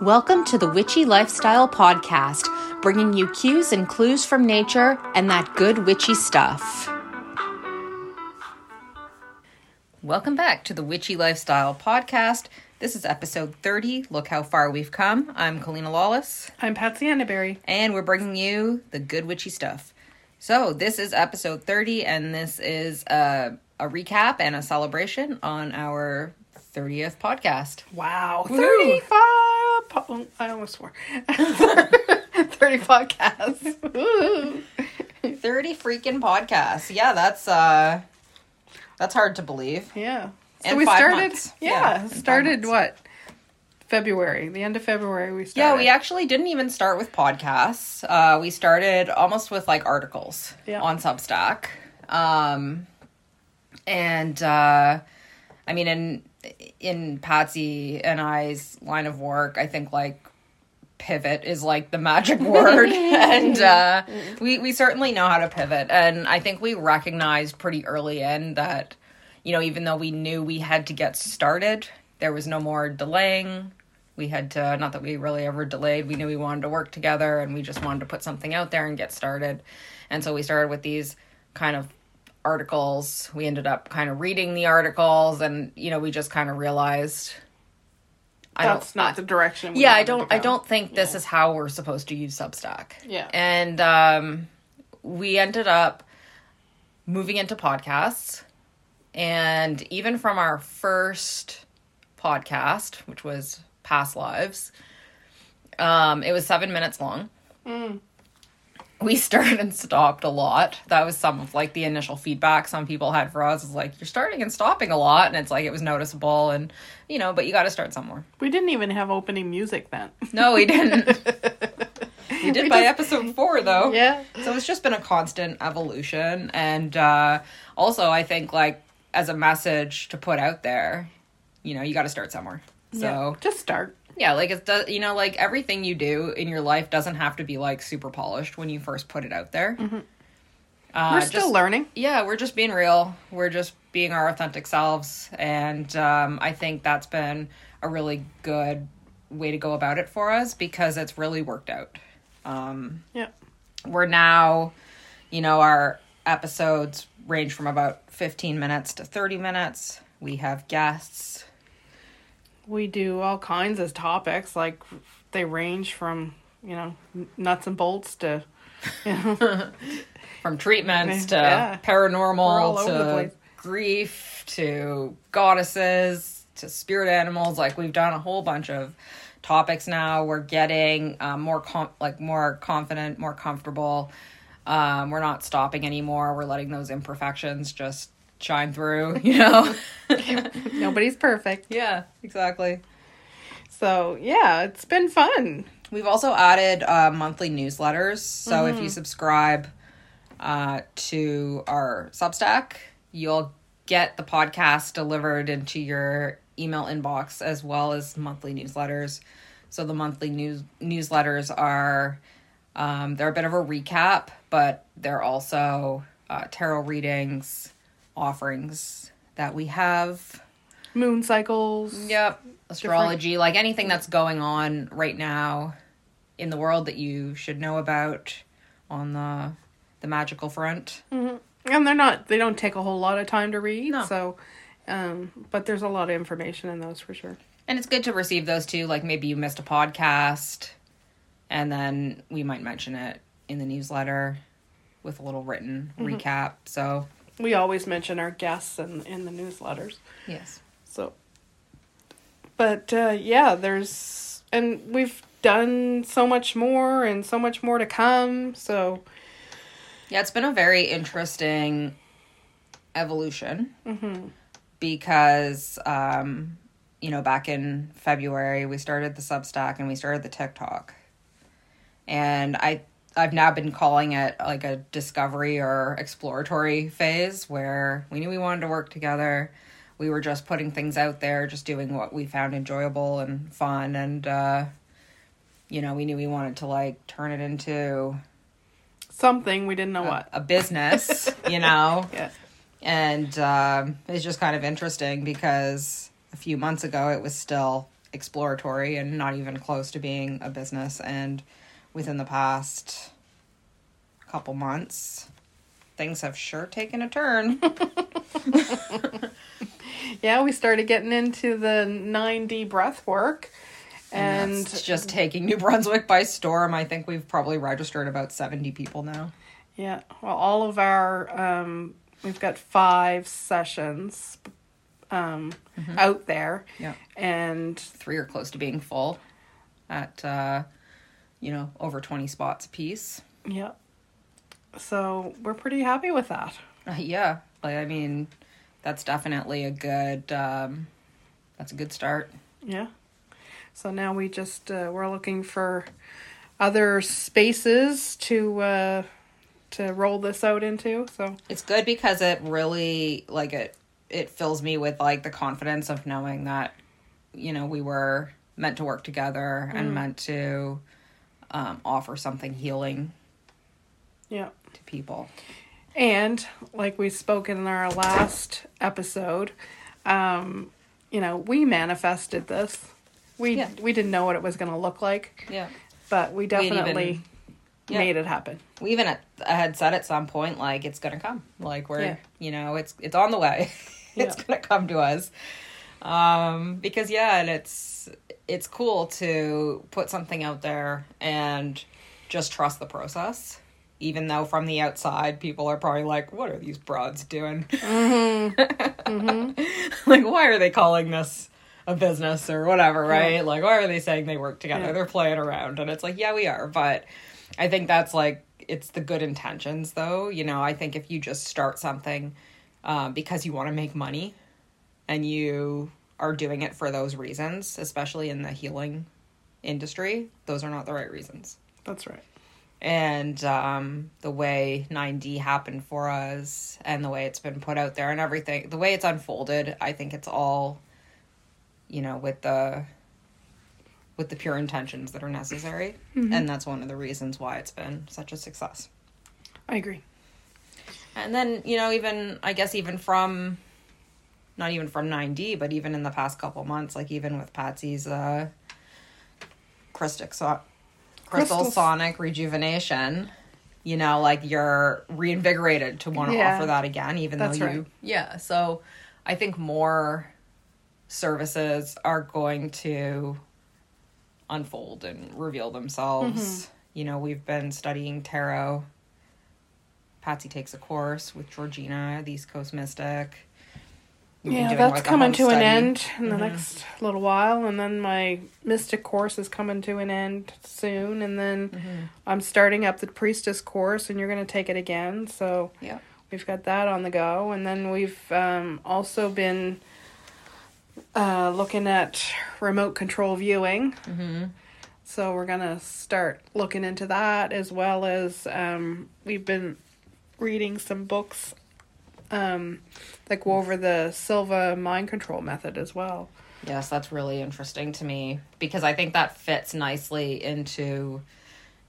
Welcome to the Witchy Lifestyle Podcast, bringing you cues and clues from nature and that good witchy stuff. Welcome back to the Witchy Lifestyle Podcast. This is episode 30. Look how far we've come. I'm Kaleena Lawless, I'm Patsy Annaberry. and we're bringing you the good witchy stuff. So, this is episode 30, and this is a, a recap and a celebration on our 30th podcast. Wow. Woo. 35. Po- oh, I almost swore. 30 podcasts. Woo. 30 freaking podcasts. Yeah, that's uh that's hard to believe. Yeah. So And we started, months. Yeah, yeah, started what? February. The end of February we started. Yeah, we actually didn't even start with podcasts. Uh we started almost with like articles Yeah. on Substack. Um and uh I mean in in Patsy and I's line of work, I think like pivot is like the magic word. And uh we we certainly know how to pivot. And I think we recognized pretty early in that you know even though we knew we had to get started there was no more delaying. We had to not that we really ever delayed. We knew we wanted to work together and we just wanted to put something out there and get started. And so we started with these kind of articles. We ended up kind of reading the articles and you know we just kind of realized I That's not the direction we yeah i don't i don't think this is how we're supposed to use substack. Yeah. and um we ended up moving into podcasts. And even from our first podcast which was past lives um it was seven minutes long. Mm. We started and stopped a lot. That was some of like the initial feedback some people had for us is like you're starting and stopping a lot and it's like it was noticeable and you know, but you got to start somewhere. We didn't even have opening music then. No, we didn't. we did We by just- episode 4 though. yeah. So it's just been a constant evolution and uh also I think like as a message to put out there, you know, you got to start somewhere. So yeah. Just start. Yeah, like it's do- you know, like everything you do in your life doesn't have to be like super polished when you first put it out there. Uh, Mm-hmm. We're still just- learning. Yeah, we're just being real. We're just being our authentic selves, and um, I think that's been a really good way to go about it for us because it's really worked out. Um, Yeah. we're now, you know, our episodes range from about fifteen minutes to thirty minutes. We have guests. We do all kinds of topics. Like they range from, you know, nuts and bolts to, you know, from treatments to Yeah. Paranormal to grief to goddesses to spirit animals. Like we've done a whole bunch of topics now. We're getting um, more com- like more confident more comfortable. Um, we're not stopping anymore. We're letting those imperfections just shine through you know nobody's perfect. yeah exactly So yeah, it's been fun. We've also added uh, monthly newsletters. So if you subscribe uh, to our Substack, you'll get the podcast delivered into your email inbox as well as monthly newsletters. So the monthly news newsletters are um, they're a bit of a recap, but they're also uh, tarot readings, offerings that we have. Moon cycles. Yep. Astrology, like anything that's going on right now in the world that you should know about on the the magical front. And they're not. They don't take a whole lot of time to read. No. So, um, but there's a lot of information in those for sure. And it's good to receive those too. Like maybe you missed a podcast and then we might mention it in the newsletter with a little written recap. So, We always mention our guests in in the newsletters. yes. So, but uh, yeah, there's and we've done so much more and so much more to come. So Yeah, it's been a very interesting evolution because, um, you know, back in February we started the Substack and we started the TikTok, and I I've now been calling it like a discovery or exploratory phase where we knew we wanted to work together. We were just putting things out there, just doing what we found enjoyable and fun, and uh, you know, we knew we wanted to like turn it into something we didn't know a, what. a business, you know? Yeah. And um, it's just kind of interesting because a few months ago it was still exploratory and not even close to being a business. And within the past couple months, things have sure taken a turn. Yeah, we started getting into the 9D breath work. and And, it's just taking New Brunswick by storm. I think we've probably registered about 70 people now. yeah, well, all of our, um, we've got five sessions um, out there. Yeah. And Three are close to being full at, uh, you know, over 20 spots a piece. yeah. So we're pretty happy with that. Uh, yeah, like I mean, that's definitely a good. Um, that's a good start. Yeah. So now we just uh, we're looking for other spaces to uh, to roll this out into. So It's good because it really like it. It fills me with like the confidence of knowing that, you know, we were meant to work together and meant to um, offer something healing yeah. to people. And like we spoke in our last episode, um, you know, we manifested this. We Yeah. we didn't know what it was going to look like, Yeah. but we even- definitely Yeah. made it happen. we even had said at some point like it's gonna come like we're Yeah. you know it's it's on the way it's Yeah. gonna come to us um because yeah and it's it's cool to put something out there and just trust the process. Even though from the outside people are probably like what are these broads doing? Like why are they calling this a business or whatever right? Like why are they saying they work together? Yeah. they're playing around. And it's like yeah we are. But i think that's like it's the good intentions though. You know i think if you just start something um, because you want to make money and you are doing it for those reasons especially in the healing industry those are not the right reasons That's right. and um, the way 9D happened for us and the way it's been put out there and everything, the way it's unfolded, I think it's all, you know, with the with the pure intentions that are necessary, and that's one of the reasons why it's been such a success. I agree. And then you know, even I guess even from, not even from 9D, but even in the past couple months, like even with Patsy's uh, Crystic so- Crystal Crystals. Sonic Rejuvenation, you know, like you're reinvigorated to want to Yeah. offer that again, even That's though you, right. yeah. So I think more services are going to unfold and reveal themselves. Mm-hmm. You know, we've been studying tarot. Patsy takes a course with Georgina, the East Coast Mystic. Yeah, that's like, coming to an end in the Mhm. next little while, and then my mystic course is coming to an end soon, and then Mm-hmm. I'm starting up the priestess course, and you're going to take it again. So Yeah. we've got that on the go, and then we've um, also been uh, looking at remote control viewing. Mm-hmm. So we're gonna start looking into that as well as um, we've been reading some books um, that go over the Silva mind control method as well. Yes, that's really interesting to me because I think that fits nicely into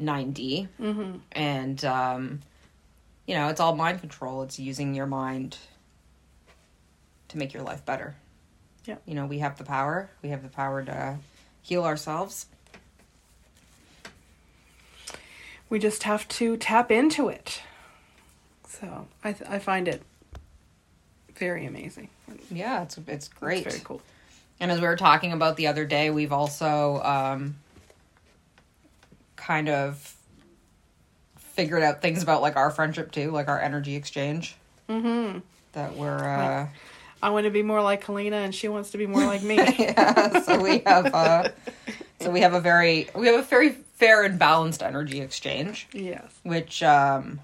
9D. Mm-hmm. And, um, you know, it's all mind control. It's using your mind to make your life better. Yeah. You know, we have the power. We have the power to heal ourselves. We just have to tap into it. So I th- I find it very amazing. Yeah, it's it's great. It's very cool. And as we were talking about the other day, we've also um, kind of figured out things about like our friendship too, like our energy exchange. Mm-hmm. That we're uh, I want to be more like Kaleena, and she wants to be more like me. yeah. So we have uh, so we have a very we have a very fair and balanced energy exchange, yes. which um,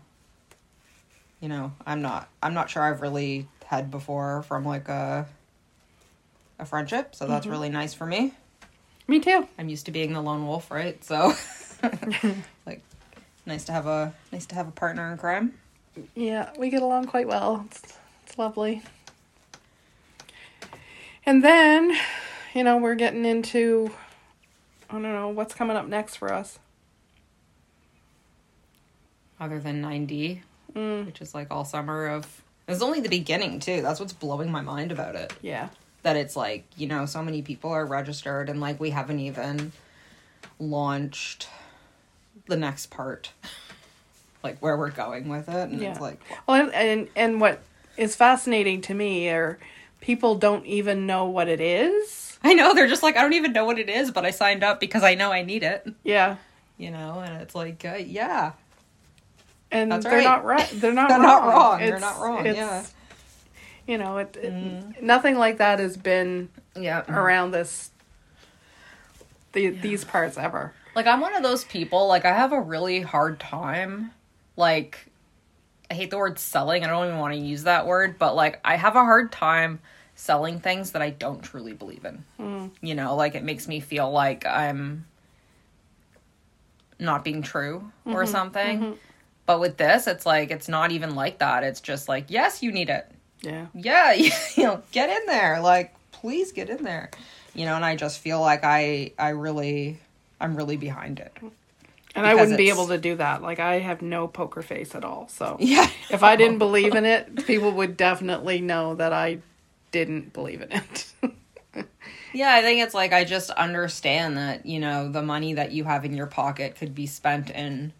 you know I'm not I'm not sure I've really had before from like a a friendship. So that's really nice for me. Me too. I'm used to being the lone wolf, right? So, like, nice to have a nice to have a partner in crime. Yeah, we get along quite well. It's, it's lovely. And then, you know, we're getting into, I don't know, what's coming up next for us. Other than 9D, Mm, which is like all summer of. It's only the beginning too. That's what's blowing my mind about it. yeah. that it's like, you know, so many people are registered and like we haven't even launched the next part. like where we're going with it. And Yeah. it's like Well, and and what is fascinating to me are people don't even know what it is. I know they're just like I don't even know what it is, but I signed up because I know I need it, Yeah, you know, and it's like uh, yeah. And That's they're right. not right. They're not. They're wrong. not wrong. They're not wrong. it's- Yeah. You know, it, it- Mm. nothing like that has been Yeah. around this. The, These parts ever. Like I'm one of those people, like I have a really hard time like I hate the word selling. I don't even want to use that word, but like I have a hard time selling things that I don't truly believe in. Mm. You know, like it makes me feel like I'm not being true or mm-hmm. something. Mm-hmm. But with this, it's like it's not even like that. It's just like, yes, you need it. Yeah. Yeah, you know, get in there. Like, please get in there. You know, and I just feel like I I really I'm really behind it. And I wouldn't be able to do that. Like I have no poker face at all. So Yeah. if I didn't believe in it, people would definitely know that I didn't believe in it. Yeah, I think it's like I just understand that, you know, the money that you have in your pocket could be spent in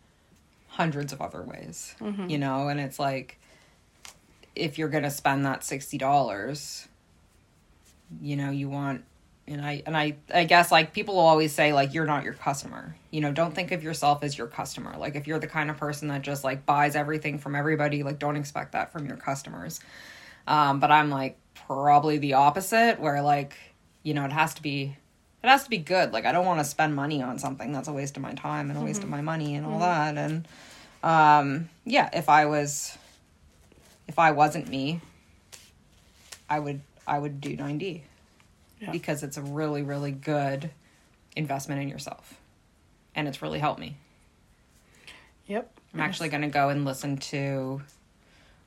hundreds of other ways. You know, and it's like if you're going to spend that $60, you know, you want and I and I I guess like people will always say like you're not your customer. You know, don't think of yourself as your customer. Like if you're the kind of person that just like buys everything from everybody, like don't expect that from your customers. Um, but I'm like probably the opposite, where like you know it has to be it has to be good. Like I don't want to spend money on something that's a waste of my time and a waste of my money and all that. And um, yeah, if I was if I wasn't me, I would I would do 9D Yeah. because it's a really really good investment in yourself, and it's really helped me. yep. I'm actually going to go and listen to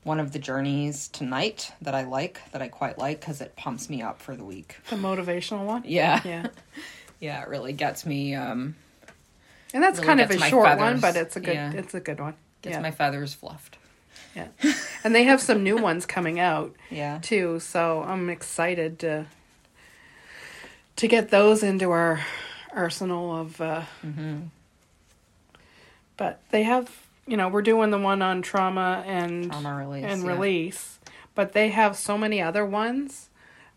one of the journeys tonight that I like, that I quite like, because it pumps me up for the week. The motivational one. Yeah. Yeah. Yeah, it really gets me, um, And that's Really kind of a short one, but it's a good Yeah. it's a good one. gets yeah. my feathers fluffed. yeah. And they have some new ones coming out Yeah. too, so I'm excited to to get those into our arsenal of uh Mm-hmm. but they have you know, we're doing the one on trauma and Trauma release. and yeah. release, but they have so many other ones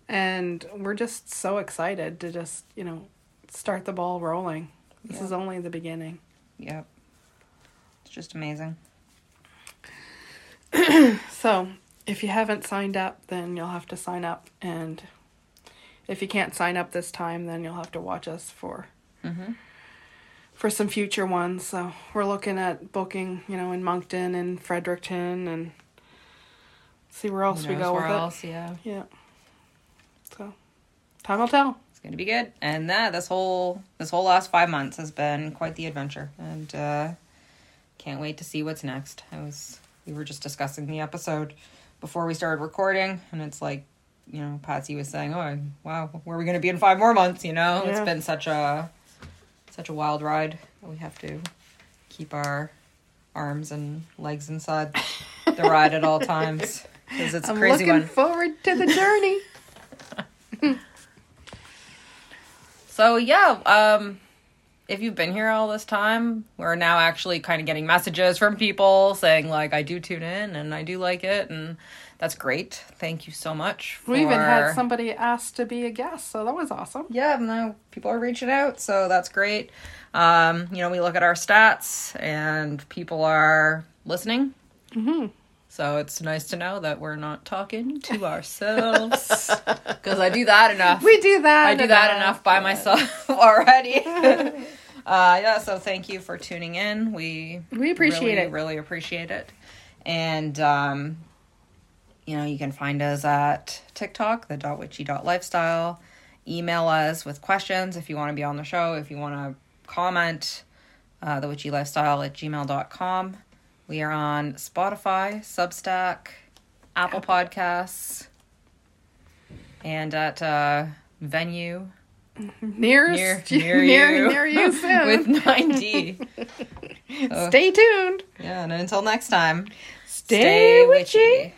and we're just so excited to just, you know, start the ball rolling. This Yeah. is only the beginning. Yep. It's just amazing. So, if you haven't signed up, then you'll have to sign up. And if you can't sign up this time, then you'll have to watch us for Mm-hmm. For some future ones. So we're looking at booking, you know, in Moncton and Fredericton, and see where else we go where with else, yeah. it. Yeah. So, time will tell. It's gonna be good. And that this whole this whole last five months has been quite the adventure. And uh can't wait to see what's next. I was we were just discussing the episode before we started recording and it's like, you know, Patsy was saying, Oh wow, where are we gonna be in five more months, you know? it's been such a such a wild ride that we have to keep our arms and legs inside the ride at all times. Because it's a I'm crazy looking one. forward to the journey. So yeah, um, if you've been here all this time, we're now actually kind of getting messages from people saying like, "I do tune in and I do like it," and that's great. Thank you so much. For... we even had somebody ask to be a guest, so that was awesome. Yeah, no, people are reaching out, so that's great. Um, you know, we look at our stats and people are listening. hmm So it's nice to know that we're not talking to ourselves because I do that enough. We do that. I do that enough by myself already. uh, yeah, so thank you for tuning in. We We appreciate really, it. Really appreciate it. And um, you know, you can find us at TikTok, the dot witchy dot lifestyle. Email us with questions if you want to be on the show, if you want to comment, uh, the witchy lifestyle at gmail.com. We are on Spotify, Substack, Apple Podcasts, and at uh, Venue Nearest, near, near, near, you, near you soon. with 9D. Stay tuned. yeah, and until next time, Stay witchy.